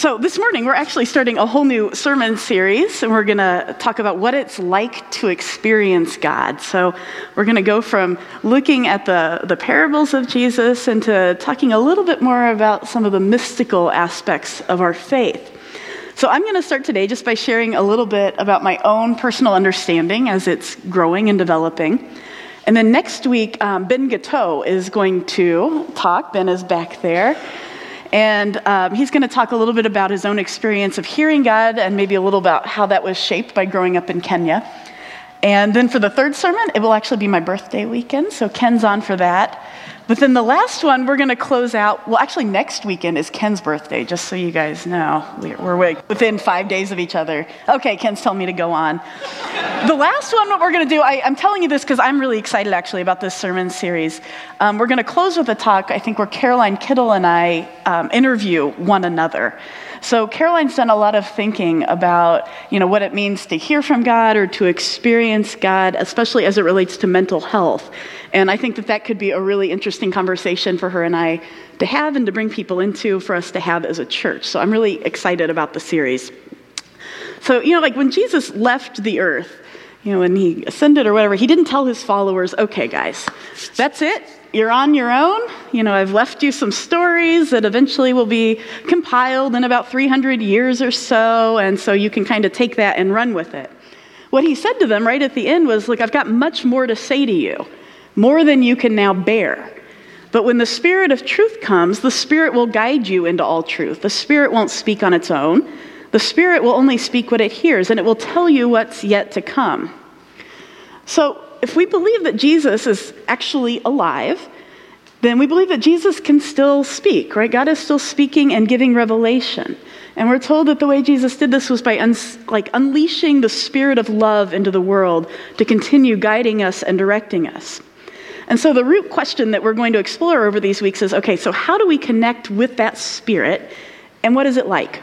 So, this morning we're actually starting a whole new sermon series, and we're going to talk about what it's like to experience God. So, we're going to go from looking at the, the parables of Jesus into talking a little bit more about some of the mystical aspects of our faith. So, I'm going to start today just by sharing a little bit about my own personal understanding as it's growing and developing. And then next week, um, Ben Gateau is going to talk. Ben is back there. And um, he's going to talk a little bit about his own experience of hearing God and maybe a little about how that was shaped by growing up in Kenya. And then for the third sermon, it will actually be my birthday weekend, so Ken's on for that. But then the last one, we're going to close out. Well, actually, next weekend is Ken's birthday, just so you guys know. We're within five days of each other. Okay, Ken's telling me to go on. the last one, what we're going to do, I, am telling you this because I'm really excited actually about this sermon series. Um, we're going to close with a talk, I think, where Caroline Kittle and I um, interview one another. So Caroline's done a lot of thinking about, you know, what it means to hear from God or to experience God, especially as it relates to mental health. And I think that that could be a really interesting conversation for her and I to have and to bring people into for us to have as a church. So I'm really excited about the series. So, you know, like when Jesus left the earth, you know, when he ascended or whatever, he didn't tell his followers, okay, guys, that's it you're on your own. You know, I've left you some stories that eventually will be compiled in about 300 years or so, and so you can kind of take that and run with it. What he said to them right at the end was, Look, I've got much more to say to you, more than you can now bear. But when the Spirit of truth comes, the Spirit will guide you into all truth. The Spirit won't speak on its own. The Spirit will only speak what it hears, and it will tell you what's yet to come. So, if we believe that Jesus is actually alive, then we believe that Jesus can still speak, right? God is still speaking and giving revelation. And we're told that the way Jesus did this was by un- like unleashing the spirit of love into the world to continue guiding us and directing us. And so the root question that we're going to explore over these weeks is okay, so how do we connect with that spirit and what is it like?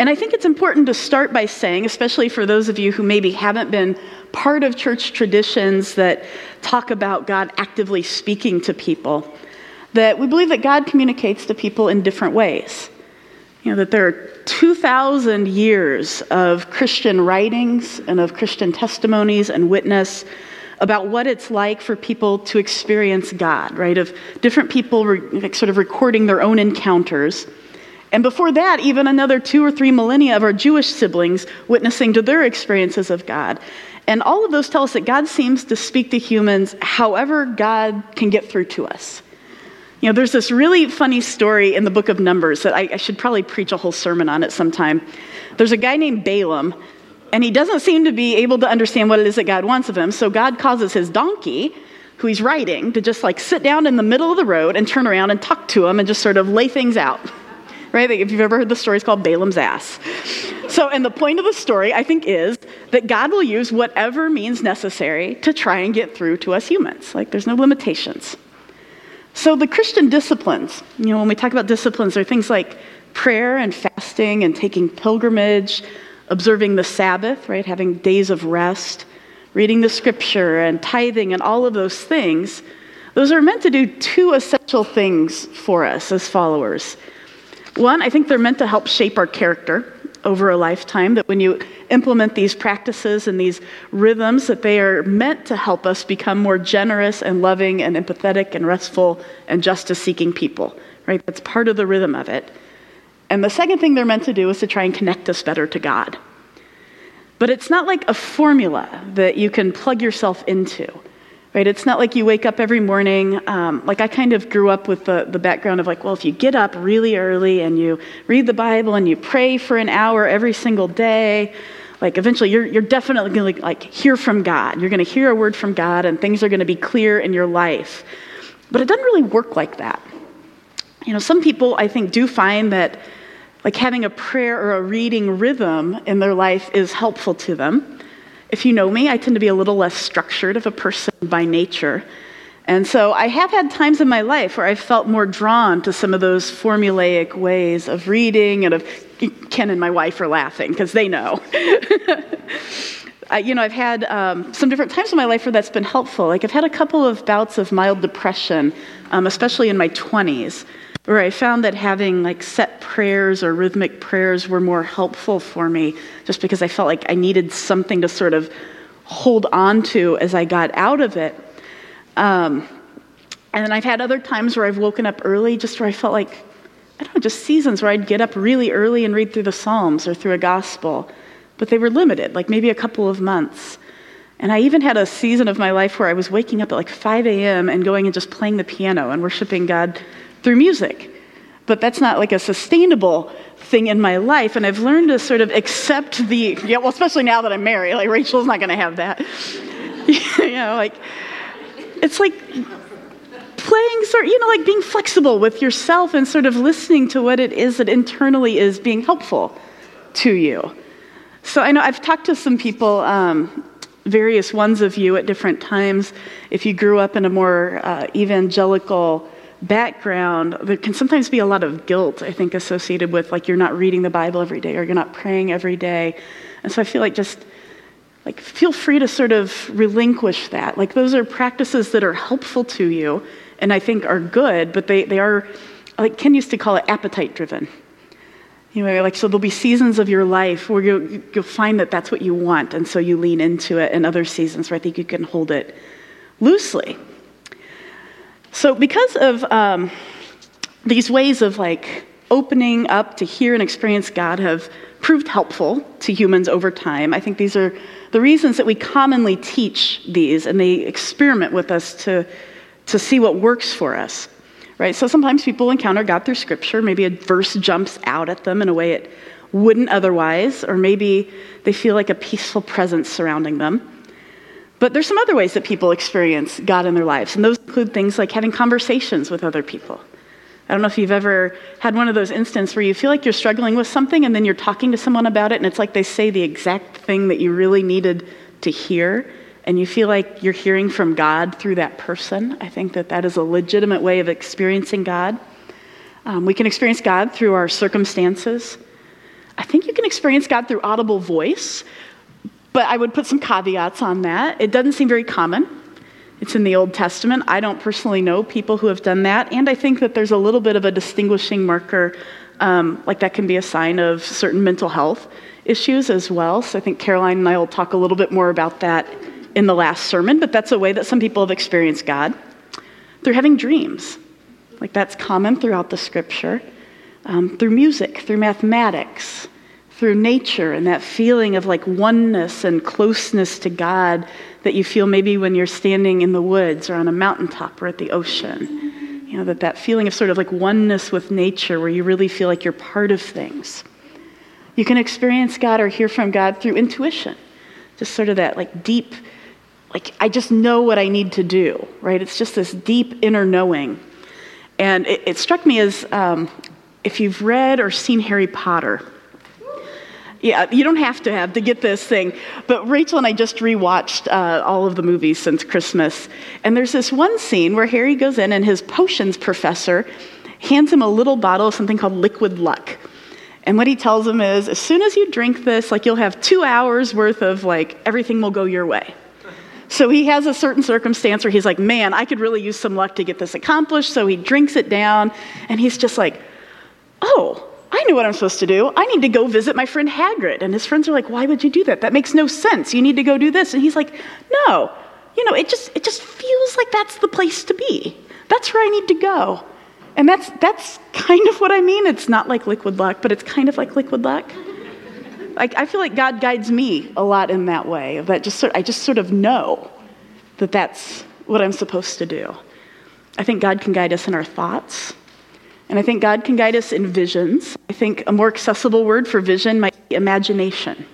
And I think it's important to start by saying, especially for those of you who maybe haven't been part of church traditions that talk about God actively speaking to people, that we believe that God communicates to people in different ways. You know, that there are 2,000 years of Christian writings and of Christian testimonies and witness about what it's like for people to experience God, right? Of different people re- sort of recording their own encounters. And before that, even another two or three millennia of our Jewish siblings witnessing to their experiences of God. And all of those tell us that God seems to speak to humans however God can get through to us. You know, there's this really funny story in the book of Numbers that I, I should probably preach a whole sermon on it sometime. There's a guy named Balaam, and he doesn't seem to be able to understand what it is that God wants of him. So God causes his donkey, who he's riding, to just like sit down in the middle of the road and turn around and talk to him and just sort of lay things out right? If you've ever heard the story, it's called Balaam's ass. So, and the point of the story, I think, is that God will use whatever means necessary to try and get through to us humans. Like, there's no limitations. So, the Christian disciplines, you know, when we talk about disciplines, there are things like prayer and fasting and taking pilgrimage, observing the Sabbath, right? Having days of rest, reading the scripture and tithing and all of those things. Those are meant to do two essential things for us as followers. One, I think they're meant to help shape our character over a lifetime, that when you implement these practices and these rhythms, that they are meant to help us become more generous and loving and empathetic and restful and justice seeking people, right? That's part of the rhythm of it. And the second thing they're meant to do is to try and connect us better to God. But it's not like a formula that you can plug yourself into right? It's not like you wake up every morning. Um, like I kind of grew up with the, the background of like, well, if you get up really early and you read the Bible and you pray for an hour every single day, like eventually you're, you're definitely going to like hear from God. You're going to hear a word from God and things are going to be clear in your life. But it doesn't really work like that. You know, some people I think do find that like having a prayer or a reading rhythm in their life is helpful to them. If you know me, I tend to be a little less structured of a person by nature. And so I have had times in my life where I've felt more drawn to some of those formulaic ways of reading and of Ken and my wife are laughing because they know. I, you know, I've had um, some different times in my life where that's been helpful. Like I've had a couple of bouts of mild depression, um, especially in my 20s, where I found that having like set prayers or rhythmic prayers were more helpful for me just because I felt like I needed something to sort of hold on to as I got out of it. Um, and then I've had other times where I've woken up early just where I felt like, I don't know, just seasons where I'd get up really early and read through the Psalms or through a gospel. But they were limited, like maybe a couple of months. And I even had a season of my life where I was waking up at like 5 a.m. and going and just playing the piano and worshiping God through music. But that's not like a sustainable thing in my life. And I've learned to sort of accept the, yeah, well, especially now that I'm married, like Rachel's not going to have that. you know, like, it's like playing sort you know like being flexible with yourself and sort of listening to what it is that internally is being helpful to you so i know i've talked to some people um, various ones of you at different times if you grew up in a more uh, evangelical background there can sometimes be a lot of guilt i think associated with like you're not reading the bible every day or you're not praying every day and so i feel like just like feel free to sort of relinquish that like those are practices that are helpful to you and I think are good, but they, they are, like Ken used to call it appetite driven. You know, like, so there'll be seasons of your life where you'll, you'll find that that's what you want, and so you lean into it, and other seasons where I think you can hold it loosely. So, because of um, these ways of like opening up to hear and experience God have proved helpful to humans over time, I think these are the reasons that we commonly teach these, and they experiment with us to to see what works for us. Right? So sometimes people encounter God through scripture. Maybe a verse jumps out at them in a way it wouldn't otherwise, or maybe they feel like a peaceful presence surrounding them. But there's some other ways that people experience God in their lives, and those include things like having conversations with other people. I don't know if you've ever had one of those instances where you feel like you're struggling with something and then you're talking to someone about it and it's like they say the exact thing that you really needed to hear and you feel like you're hearing from God through that person, I think that that is a legitimate way of experiencing God. Um, we can experience God through our circumstances. I think you can experience God through audible voice, but I would put some caveats on that. It doesn't seem very common. It's in the Old Testament. I don't personally know people who have done that, and I think that there's a little bit of a distinguishing marker, um, like that can be a sign of certain mental health issues as well. So I think Caroline and I will talk a little bit more about that in the last sermon, but that's a way that some people have experienced God. Through having dreams, like that's common throughout the scripture. Um, through music, through mathematics, through nature, and that feeling of like oneness and closeness to God that you feel maybe when you're standing in the woods or on a mountaintop or at the ocean. You know, that that feeling of sort of like oneness with nature where you really feel like you're part of things. You can experience God or hear from God through intuition, just sort of that like deep like I just know what I need to do, right? It's just this deep inner knowing. And it, it struck me as um, if you've read or seen Harry Potter, yeah, you don't have to have to get this thing. But Rachel and I just rewatched uh, all of the movies since Christmas. And there's this one scene where Harry goes in and his potions professor hands him a little bottle of something called liquid luck. And what he tells him is as soon as you drink this, like you'll have two hours worth of like everything will go your way. So he has a certain circumstance where he's like, man, I could really use some luck to get this accomplished. So he drinks it down and he's just like, oh, I knew what I'm supposed to do. I need to go visit my friend Hagrid. And his friends are like, why would you do that? That makes no sense. You need to go do this. And he's like, no, you know, it just, it just feels like that's the place to be. That's where I need to go. And that's, that's kind of what I mean. It's not like liquid luck, but it's kind of like liquid luck. Like I feel like God guides me a lot in that way. That just sort, I just sort of know that that's what I'm supposed to do. I think God can guide us in our thoughts. And I think God can guide us in visions. I think a more accessible word for vision might be imagination.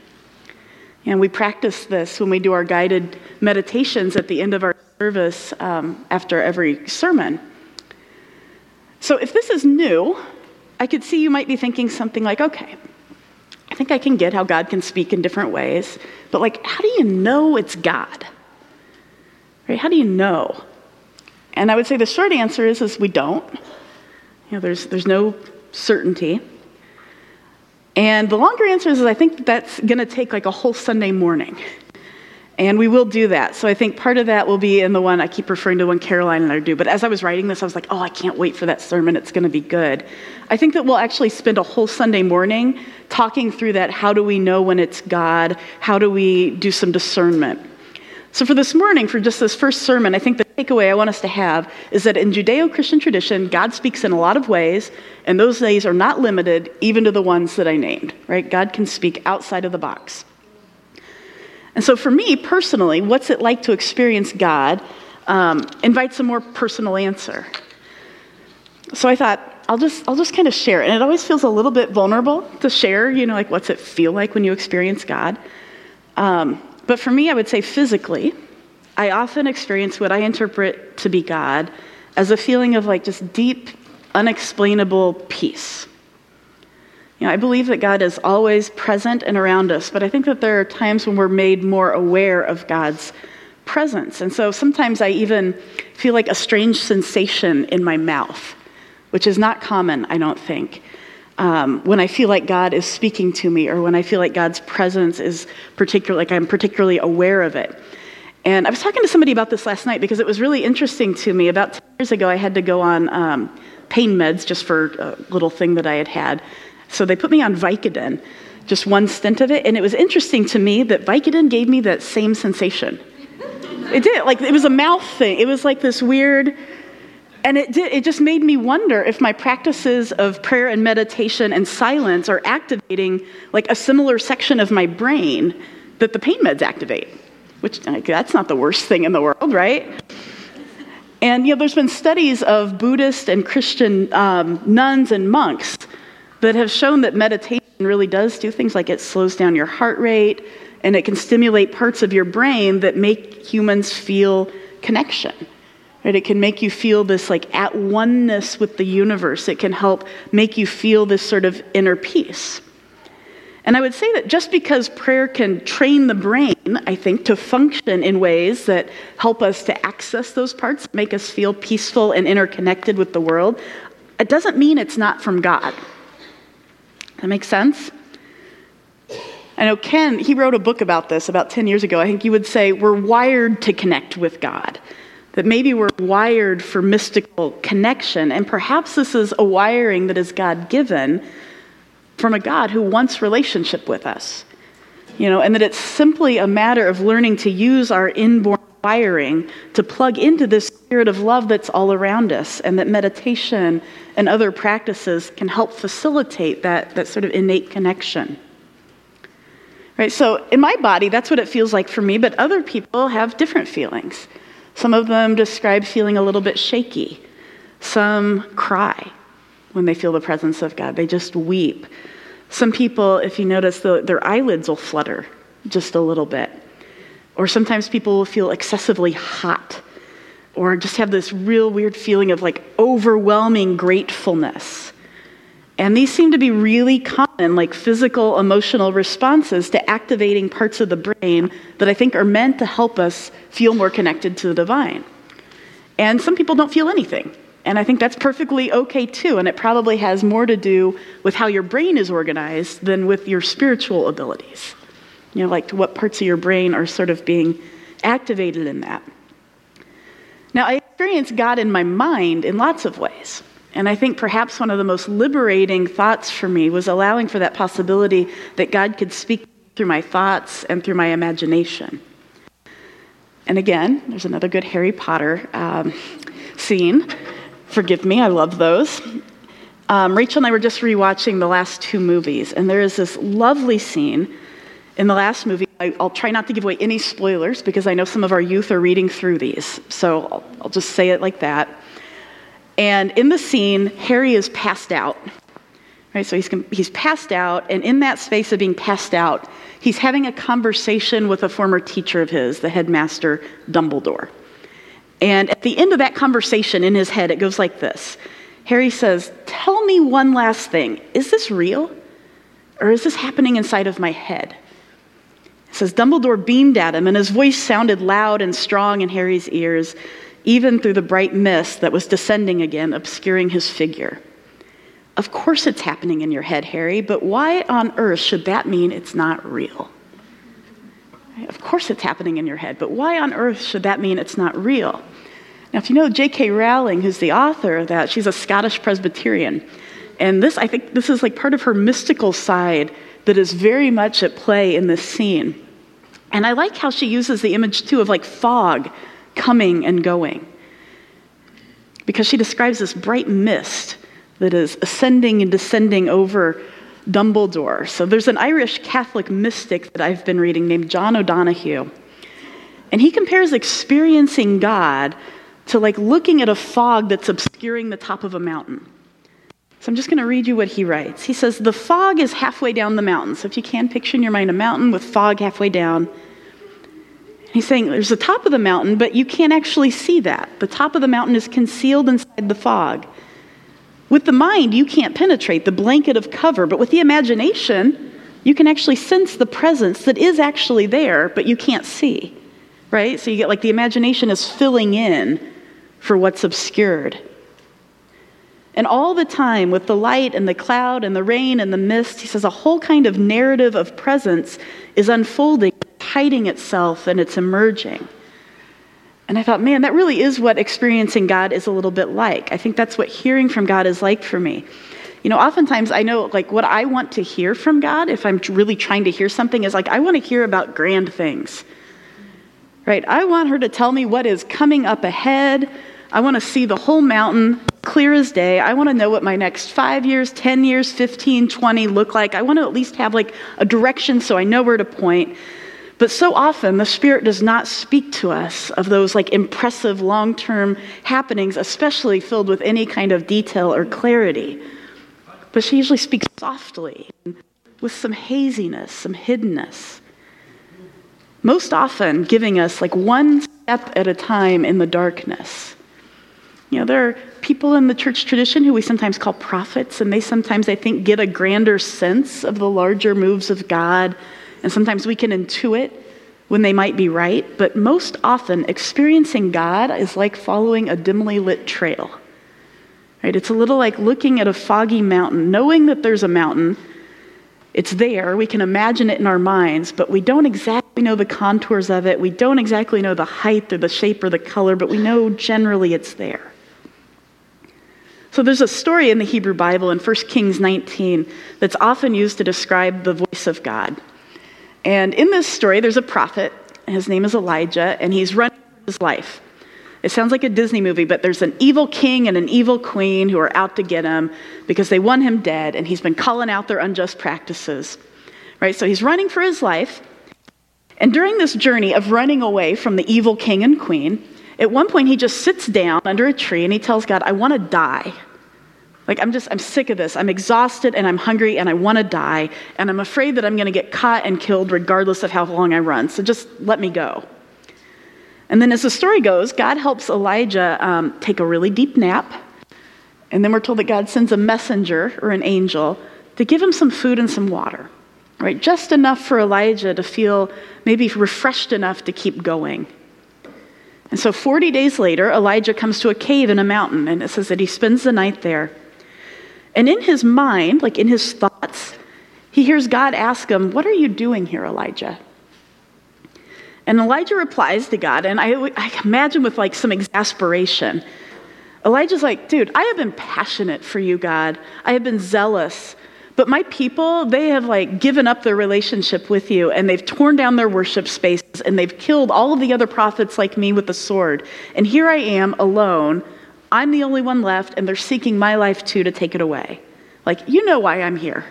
And we practice this when we do our guided meditations at the end of our service um, after every sermon. So if this is new, I could see you might be thinking something like, okay, I think I can get how God can speak in different ways, but like, how do you know it's God? Right? How do you know? And I would say the short answer is, is we don't. You know, there's, there's no certainty. And the longer answer is, I think that's going to take like a whole Sunday morning. And we will do that. So I think part of that will be in the one I keep referring to when Caroline and I do. But as I was writing this, I was like, oh, I can't wait for that sermon. It's going to be good. I think that we'll actually spend a whole Sunday morning talking through that. How do we know when it's God? How do we do some discernment? So for this morning, for just this first sermon, I think the takeaway I want us to have is that in Judeo Christian tradition, God speaks in a lot of ways, and those ways are not limited even to the ones that I named, right? God can speak outside of the box. And so, for me personally, what's it like to experience God um, invites a more personal answer. So I thought, I'll just, I'll just kind of share. And it always feels a little bit vulnerable to share, you know, like what's it feel like when you experience God. Um, but for me, I would say physically, I often experience what I interpret to be God as a feeling of like just deep, unexplainable peace. You know, I believe that God is always present and around us, but I think that there are times when we're made more aware of God's presence. And so sometimes I even feel like a strange sensation in my mouth, which is not common, I don't think. Um, when I feel like God is speaking to me, or when I feel like God's presence is particular, like I'm particularly aware of it. And I was talking to somebody about this last night because it was really interesting to me. About 10 years ago, I had to go on um, pain meds just for a little thing that I had had. So they put me on Vicodin, just one stint of it, and it was interesting to me that Vicodin gave me that same sensation. It did, like it was a mouth thing. It was like this weird, and it did. It just made me wonder if my practices of prayer and meditation and silence are activating like a similar section of my brain that the pain meds activate. Which like, that's not the worst thing in the world, right? And you know, there's been studies of Buddhist and Christian um, nuns and monks that have shown that meditation really does do things like it slows down your heart rate and it can stimulate parts of your brain that make humans feel connection. Right? It can make you feel this like at oneness with the universe. It can help make you feel this sort of inner peace. And I would say that just because prayer can train the brain, I think, to function in ways that help us to access those parts, make us feel peaceful and interconnected with the world, it doesn't mean it's not from God. That makes sense? I know Ken, he wrote a book about this about 10 years ago. I think you would say we're wired to connect with God, that maybe we're wired for mystical connection, and perhaps this is a wiring that is God given from a God who wants relationship with us. You know, and that it's simply a matter of learning to use our inborn wiring to plug into this spirit of love that's all around us, and that meditation and other practices can help facilitate that, that sort of innate connection. Right, so in my body, that's what it feels like for me, but other people have different feelings. Some of them describe feeling a little bit shaky. Some cry when they feel the presence of God, they just weep. Some people, if you notice, the, their eyelids will flutter just a little bit. Or sometimes people will feel excessively hot or just have this real weird feeling of like overwhelming gratefulness. And these seem to be really common, like physical, emotional responses to activating parts of the brain that I think are meant to help us feel more connected to the divine. And some people don't feel anything. And I think that's perfectly okay too. And it probably has more to do with how your brain is organized than with your spiritual abilities. You know, like what parts of your brain are sort of being activated in that. Now, I experience God in my mind in lots of ways. And I think perhaps one of the most liberating thoughts for me was allowing for that possibility that God could speak through my thoughts and through my imagination. And again, there's another good Harry Potter um, scene. Forgive me, I love those. Um, Rachel and I were just rewatching the last two movies, and there is this lovely scene in the last movie, I, will try not to give away any spoilers because I know some of our youth are reading through these. So I'll, I'll just say it like that. And in the scene, Harry is passed out. Right, so he's, he's passed out, and in that space of being passed out, he's having a conversation with a former teacher of his, the headmaster, Dumbledore. And at the end of that conversation in his head, it goes like this Harry says, Tell me one last thing. Is this real? Or is this happening inside of my head? says Dumbledore beamed at him, and his voice sounded loud and strong in Harry's ears, even through the bright mist that was descending again, obscuring his figure. Of course it's happening in your head, Harry, but why on earth should that mean it's not real? Of course it's happening in your head, but why on earth should that mean it's not real? Now, if you know J.K. Rowling, who's the author of that, she's a Scottish Presbyterian. And this, I think, this is like part of her mystical side that is very much at play in this scene. And I like how she uses the image, too, of like fog coming and going. Because she describes this bright mist that is ascending and descending over Dumbledore. So there's an Irish Catholic mystic that I've been reading named John O'Donohue. And he compares experiencing God to like looking at a fog that's obscuring the top of a mountain. So I'm just going to read you what he writes. He says, The fog is halfway down the mountain. So if you can picture in your mind a mountain with fog halfway down, he's saying there's the top of the mountain, but you can't actually see that. The top of the mountain is concealed inside the fog. With the mind, you can't penetrate the blanket of cover, but with the imagination, you can actually sense the presence that is actually there, but you can't see, right? So you get like the imagination is filling in for what's obscured. And all the time, with the light and the cloud and the rain and the mist, he says a whole kind of narrative of presence is unfolding, hiding itself, and it's emerging. And I thought, man, that really is what experiencing God is a little bit like. I think that's what hearing from God is like for me. You know, oftentimes I know, like, what I want to hear from God, if I'm really trying to hear something, is like, I want to hear about grand things. Right? I want her to tell me what is coming up ahead. I want to see the whole mountain clear as day. I want to know what my next five years, 10 years, 15, 20 look like. I want to at least have like a direction so I know where to point. But so often, the Spirit does not speak to us of those like impressive long term happenings, especially filled with any kind of detail or clarity. But she usually speaks softly, with some haziness, some hiddenness. Most often, giving us like one step at a time in the darkness. You know, there are people in the church tradition who we sometimes call prophets, and they sometimes, I think, get a grander sense of the larger moves of God and sometimes we can intuit when they might be right, but most often, experiencing God is like following a dimly lit trail. Right? It's a little like looking at a foggy mountain, knowing that there's a mountain. It's there, we can imagine it in our minds, but we don't exactly know the contours of it. We don't exactly know the height or the shape or the color, but we know generally it's there. So there's a story in the Hebrew Bible in 1 Kings 19 that's often used to describe the voice of God. And in this story, there's a prophet. His name is Elijah, and he's running for his life. It sounds like a Disney movie, but there's an evil king and an evil queen who are out to get him because they want him dead, and he's been calling out their unjust practices. Right? So he's running for his life. And during this journey of running away from the evil king and queen, at one point he just sits down under a tree and he tells God, I want to die. Like, I'm just, I'm sick of this. I'm exhausted and I'm hungry and I want to die. And I'm afraid that I'm going to get caught and killed regardless of how long I run. So just let me go. And then, as the story goes, God helps Elijah um, take a really deep nap. And then we're told that God sends a messenger or an angel to give him some food and some water, right? Just enough for Elijah to feel maybe refreshed enough to keep going. And so, 40 days later, Elijah comes to a cave in a mountain, and it says that he spends the night there. And in his mind, like in his thoughts, he hears God ask him, What are you doing here, Elijah? And Elijah replies to God, and I, I imagine with like some exasperation. Elijah's like, Dude, I have been passionate for you, God. I have been zealous. But my people, they have like given up their relationship with you and they've torn down their worship spaces and they've killed all of the other prophets like me with the sword. And here I am alone I'm the only one left, and they're seeking my life too to take it away. Like, you know why I'm here.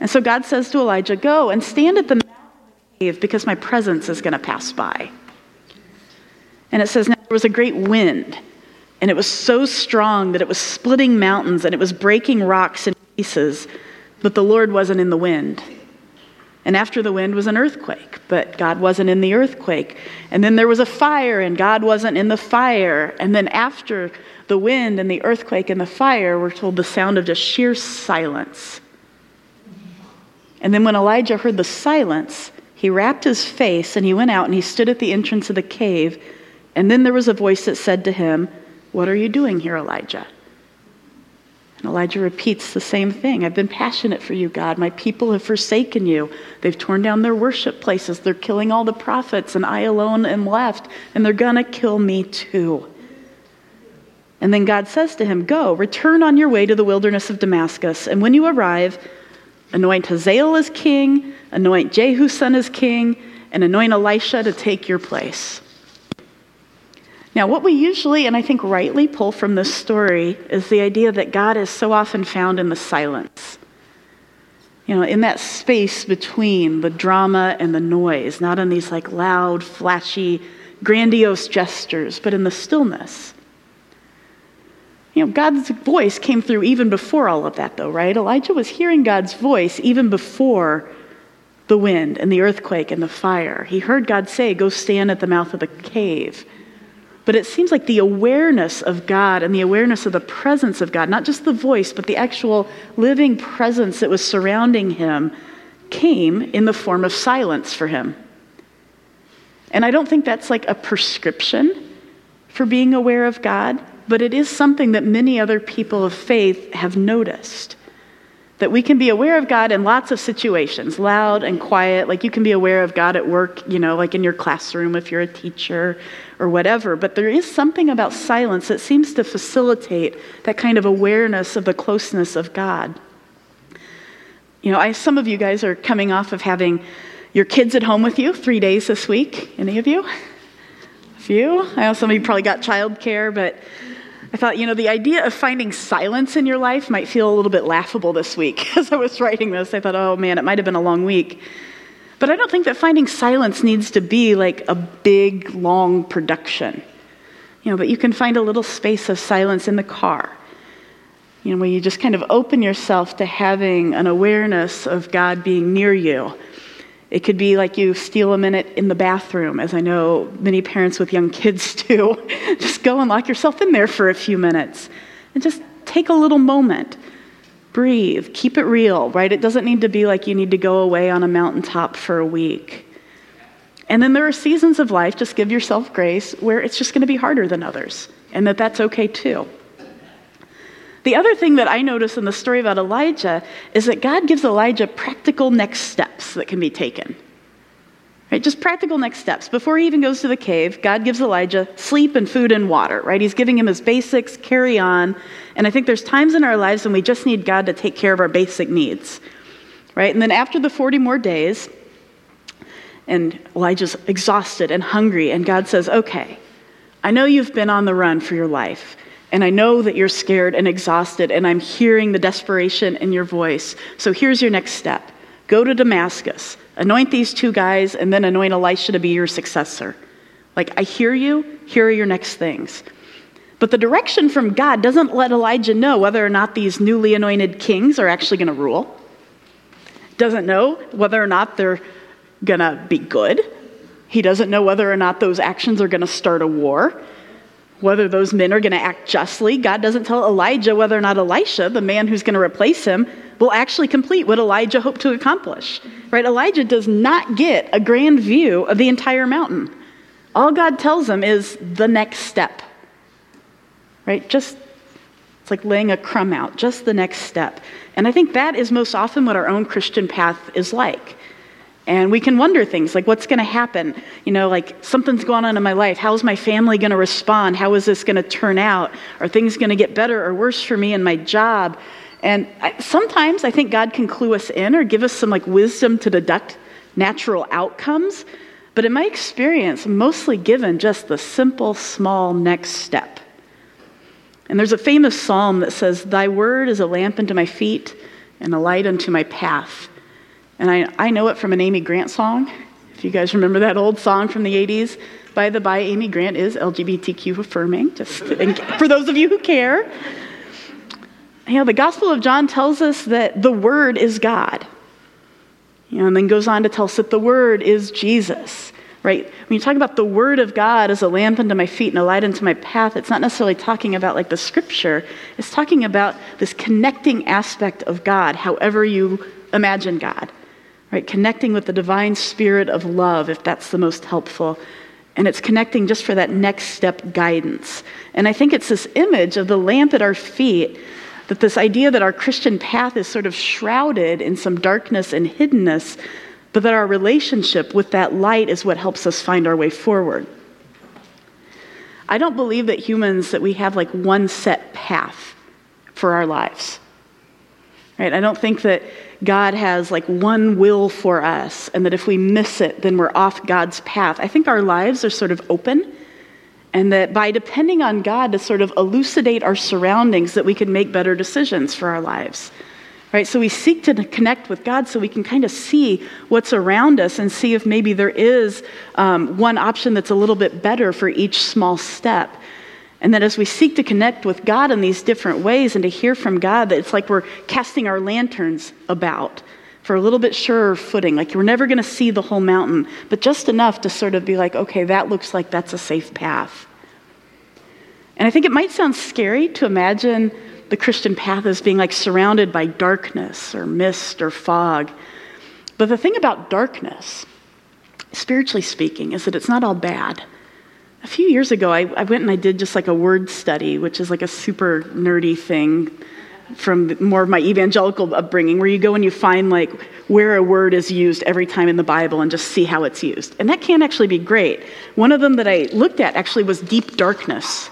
And so God says to Elijah, Go and stand at the mouth of the cave because my presence is going to pass by. And it says, Now there was a great wind, and it was so strong that it was splitting mountains and it was breaking rocks in pieces, but the Lord wasn't in the wind. And after the wind was an earthquake, but God wasn't in the earthquake. And then there was a fire, and God wasn't in the fire. And then after the wind and the earthquake and the fire, we're told the sound of just sheer silence. And then when Elijah heard the silence, he wrapped his face and he went out and he stood at the entrance of the cave. And then there was a voice that said to him, What are you doing here, Elijah? And Elijah repeats the same thing I've been passionate for you, God. My people have forsaken you. They've torn down their worship places. They're killing all the prophets, and I alone am left, and they're going to kill me too. And then God says to him, Go, return on your way to the wilderness of Damascus, and when you arrive, anoint Hazael as king, anoint Jehu son as king, and anoint Elisha to take your place. Now, what we usually, and I think rightly, pull from this story is the idea that God is so often found in the silence. You know, in that space between the drama and the noise, not in these like loud, flashy, grandiose gestures, but in the stillness. You know, God's voice came through even before all of that, though, right? Elijah was hearing God's voice even before the wind and the earthquake and the fire. He heard God say, Go stand at the mouth of the cave. But it seems like the awareness of God and the awareness of the presence of God, not just the voice, but the actual living presence that was surrounding him, came in the form of silence for him. And I don't think that's like a prescription for being aware of God, but it is something that many other people of faith have noticed that we can be aware of God in lots of situations, loud and quiet. Like you can be aware of God at work, you know, like in your classroom if you're a teacher or whatever. But there is something about silence that seems to facilitate that kind of awareness of the closeness of God. You know, I, some of you guys are coming off of having your kids at home with you three days this week. Any of you? A few? I know some of you probably got childcare, but I thought, you know, the idea of finding silence in your life might feel a little bit laughable this week. As I was writing this, I thought, oh man, it might have been a long week. But I don't think that finding silence needs to be like a big, long production. You know, but you can find a little space of silence in the car. You know, where you just kind of open yourself to having an awareness of God being near you it could be like you steal a minute in the bathroom, as I know many parents with young kids do. just go and lock yourself in there for a few minutes and just take a little moment. Breathe, keep it real, right? It doesn't need to be like you need to go away on a mountaintop for a week. And then there are seasons of life, just give yourself grace, where it's just going to be harder than others, and that that's okay too. The other thing that I notice in the story about Elijah is that God gives Elijah practical next steps that can be taken. Right? Just practical next steps. Before he even goes to the cave, God gives Elijah sleep and food and water, right? He's giving him his basics, carry on. And I think there's times in our lives when we just need God to take care of our basic needs. Right? And then after the 40 more days, and Elijah's exhausted and hungry, and God says, Okay, I know you've been on the run for your life. And I know that you're scared and exhausted, and I'm hearing the desperation in your voice. So here's your next step go to Damascus, anoint these two guys, and then anoint Elisha to be your successor. Like, I hear you, here are your next things. But the direction from God doesn't let Elijah know whether or not these newly anointed kings are actually going to rule. Doesn't know whether or not they're going to be good. He doesn't know whether or not those actions are going to start a war whether those men are going to act justly. God doesn't tell Elijah whether or not Elisha, the man who's going to replace him, will actually complete what Elijah hoped to accomplish. Right? Elijah does not get a grand view of the entire mountain. All God tells him is the next step. Right? Just it's like laying a crumb out, just the next step. And I think that is most often what our own Christian path is like. And we can wonder things like, what's going to happen? You know, like something's going on in my life. How's my family going to respond? How is this going to turn out? Are things going to get better or worse for me in my job? And I, sometimes I think God can clue us in or give us some like wisdom to deduct natural outcomes. But in my experience, mostly given just the simple, small next step. And there's a famous psalm that says, Thy word is a lamp unto my feet and a light unto my path. And I, I know it from an Amy Grant song. If you guys remember that old song from the 80s. By the by, Amy Grant is LGBTQ affirming, just for those of you who care. You know, the Gospel of John tells us that the Word is God. You know, and then goes on to tell us that the Word is Jesus, right? When you talk about the Word of God as a lamp unto my feet and a light unto my path, it's not necessarily talking about like the Scripture. It's talking about this connecting aspect of God, however you imagine God right? Connecting with the divine spirit of love, if that's the most helpful. And it's connecting just for that next step guidance. And I think it's this image of the lamp at our feet that this idea that our Christian path is sort of shrouded in some darkness and hiddenness, but that our relationship with that light is what helps us find our way forward. I don't believe that humans that we have like one set path for our lives. Right? I don't think that God has like one will for us and that if we miss it then we're off God's path. I think our lives are sort of open and that by depending on God to sort of elucidate our surroundings that we can make better decisions for our lives. Right? So we seek to connect with God so we can kind of see what's around us and see if maybe there is um, one option that's a little bit better for each small step. And that as we seek to connect with God in these different ways and to hear from God, that it's like we're casting our lanterns about for a little bit surer footing. Like we're never going to see the whole mountain, but just enough to sort of be like, okay, that looks like that's a safe path. And I think it might sound scary to imagine the Christian path as being like surrounded by darkness or mist or fog. But the thing about darkness, spiritually speaking, is that it's not all bad. A few years ago, I, I went and I did just like a word study, which is like a super nerdy thing from more of my evangelical upbringing, where you go and you find like where a word is used every time in the Bible and just see how it's used. And that can actually be great. One of them that I looked at actually was deep darkness,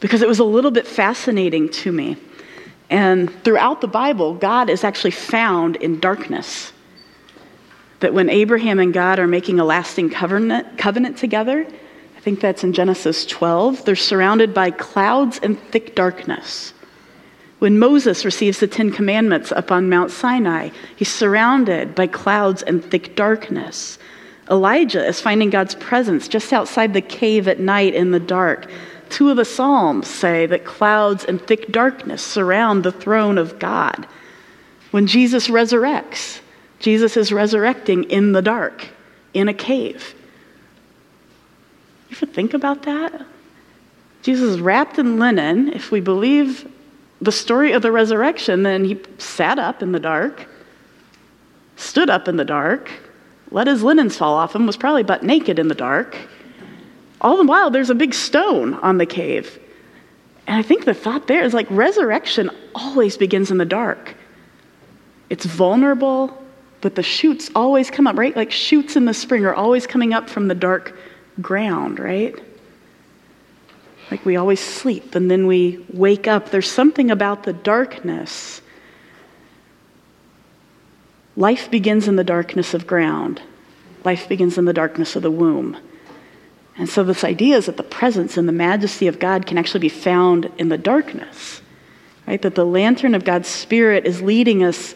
because it was a little bit fascinating to me. And throughout the Bible, God is actually found in darkness. That when Abraham and God are making a lasting covenant, covenant together, I think that's in Genesis 12, they're surrounded by clouds and thick darkness. When Moses receives the Ten Commandments up on Mount Sinai, he's surrounded by clouds and thick darkness. Elijah is finding God's presence just outside the cave at night in the dark. Two of the Psalms say that clouds and thick darkness surround the throne of God. When Jesus resurrects, Jesus is resurrecting in the dark, in a cave. You ever think about that? Jesus wrapped in linen. If we believe the story of the resurrection, then he sat up in the dark, stood up in the dark, let his linens fall off him, was probably butt naked in the dark. All the while, there's a big stone on the cave. And I think the thought there is like resurrection always begins in the dark. It's vulnerable, but the shoots always come up, right? Like shoots in the spring are always coming up from the dark ground, right? Like we always sleep and then we wake up. There's something about the darkness. Life begins in the darkness of ground, life begins in the darkness of the womb. And so, this idea is that the presence and the majesty of God can actually be found in the darkness, right? That the lantern of God's Spirit is leading us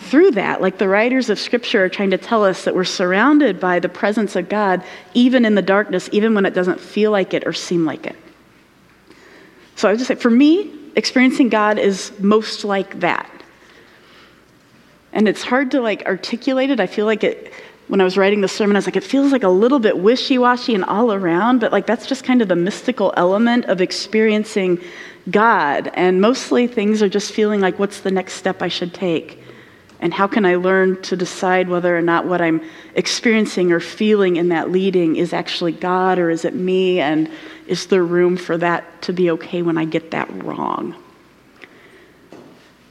through that. Like the writers of Scripture are trying to tell us that we're surrounded by the presence of God, even in the darkness, even when it doesn't feel like it or seem like it. So I would just say, for me, experiencing God is most like that. And it's hard to like articulate it. I feel like it, when I was writing the sermon, I was like, it feels like a little bit wishy washy and all around, but like that's just kind of the mystical element of experiencing God. And mostly things are just feeling like, what's the next step I should take? And how can I learn to decide whether or not what I'm experiencing or feeling in that leading is actually God or is it me? And is there room for that to be okay when I get that wrong?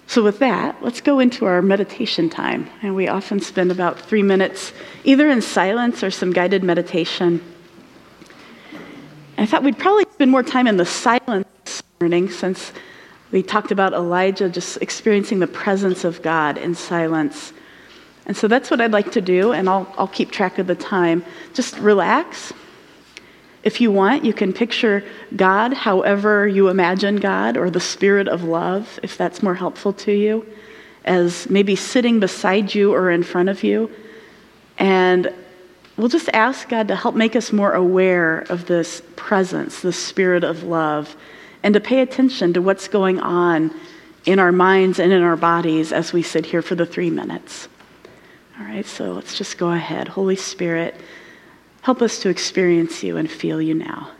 So, with that, let's go into our meditation time. And we often spend about three minutes either in silence or some guided meditation. I thought we'd probably spend more time in the silence this morning since we talked about Elijah just experiencing the presence of God in silence. And so that's what I'd like to do, and I'll, I'll keep track of the time. Just relax if you want, you can picture God however you imagine God, or the spirit of love, if that's more helpful to you, as maybe sitting beside you or in front of you. And we'll just ask God to help make us more aware of this presence, the spirit of love, and to pay attention to what's going on in our minds and in our bodies as we sit here for the three minutes. All right, so let's just go ahead. Holy Spirit, Help us to experience you and feel you now.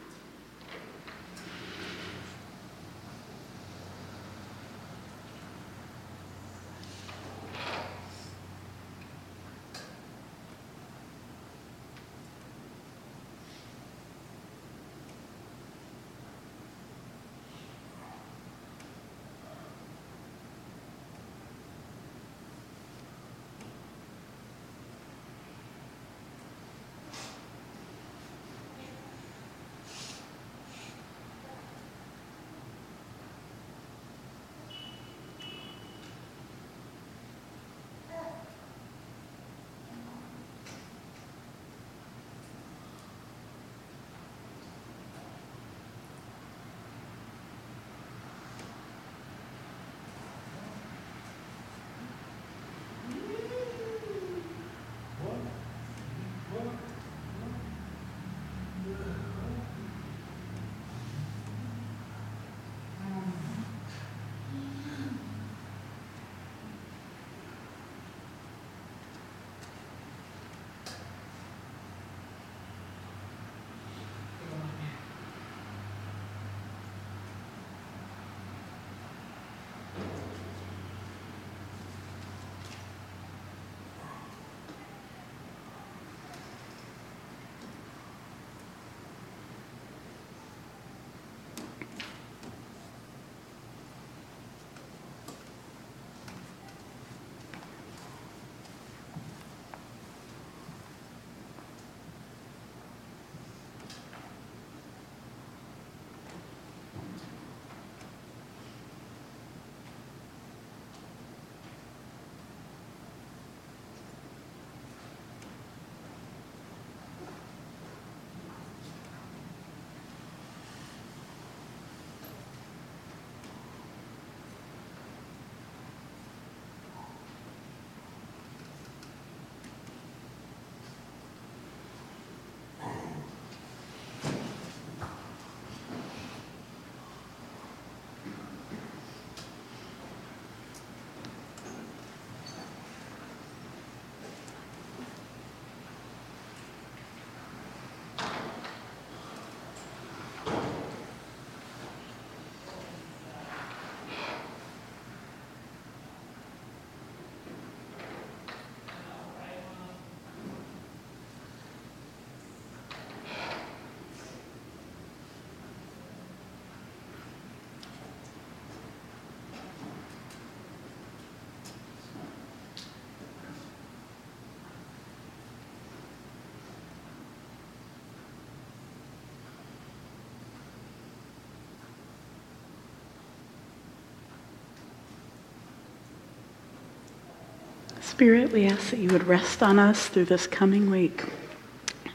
Spirit, we ask that you would rest on us through this coming week.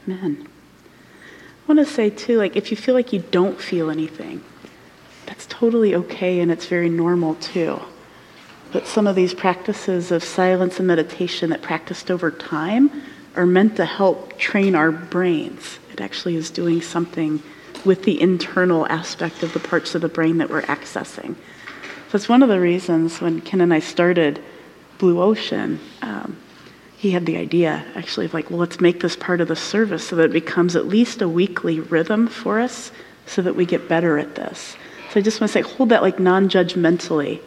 Amen. I want to say, too, like, if you feel like you don't feel anything, that's totally okay and it's very normal, too. But some of these practices of silence and meditation that practiced over time are meant to help train our brains. It actually is doing something with the internal aspect of the parts of the brain that we're accessing. So it's one of the reasons when Ken and I started Blue Ocean, um, he had the idea actually of like, well, let's make this part of the service so that it becomes at least a weekly rhythm for us so that we get better at this. So I just want to say, hold that like non judgmentally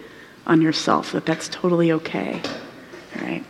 on yourself, that that's totally okay. All right.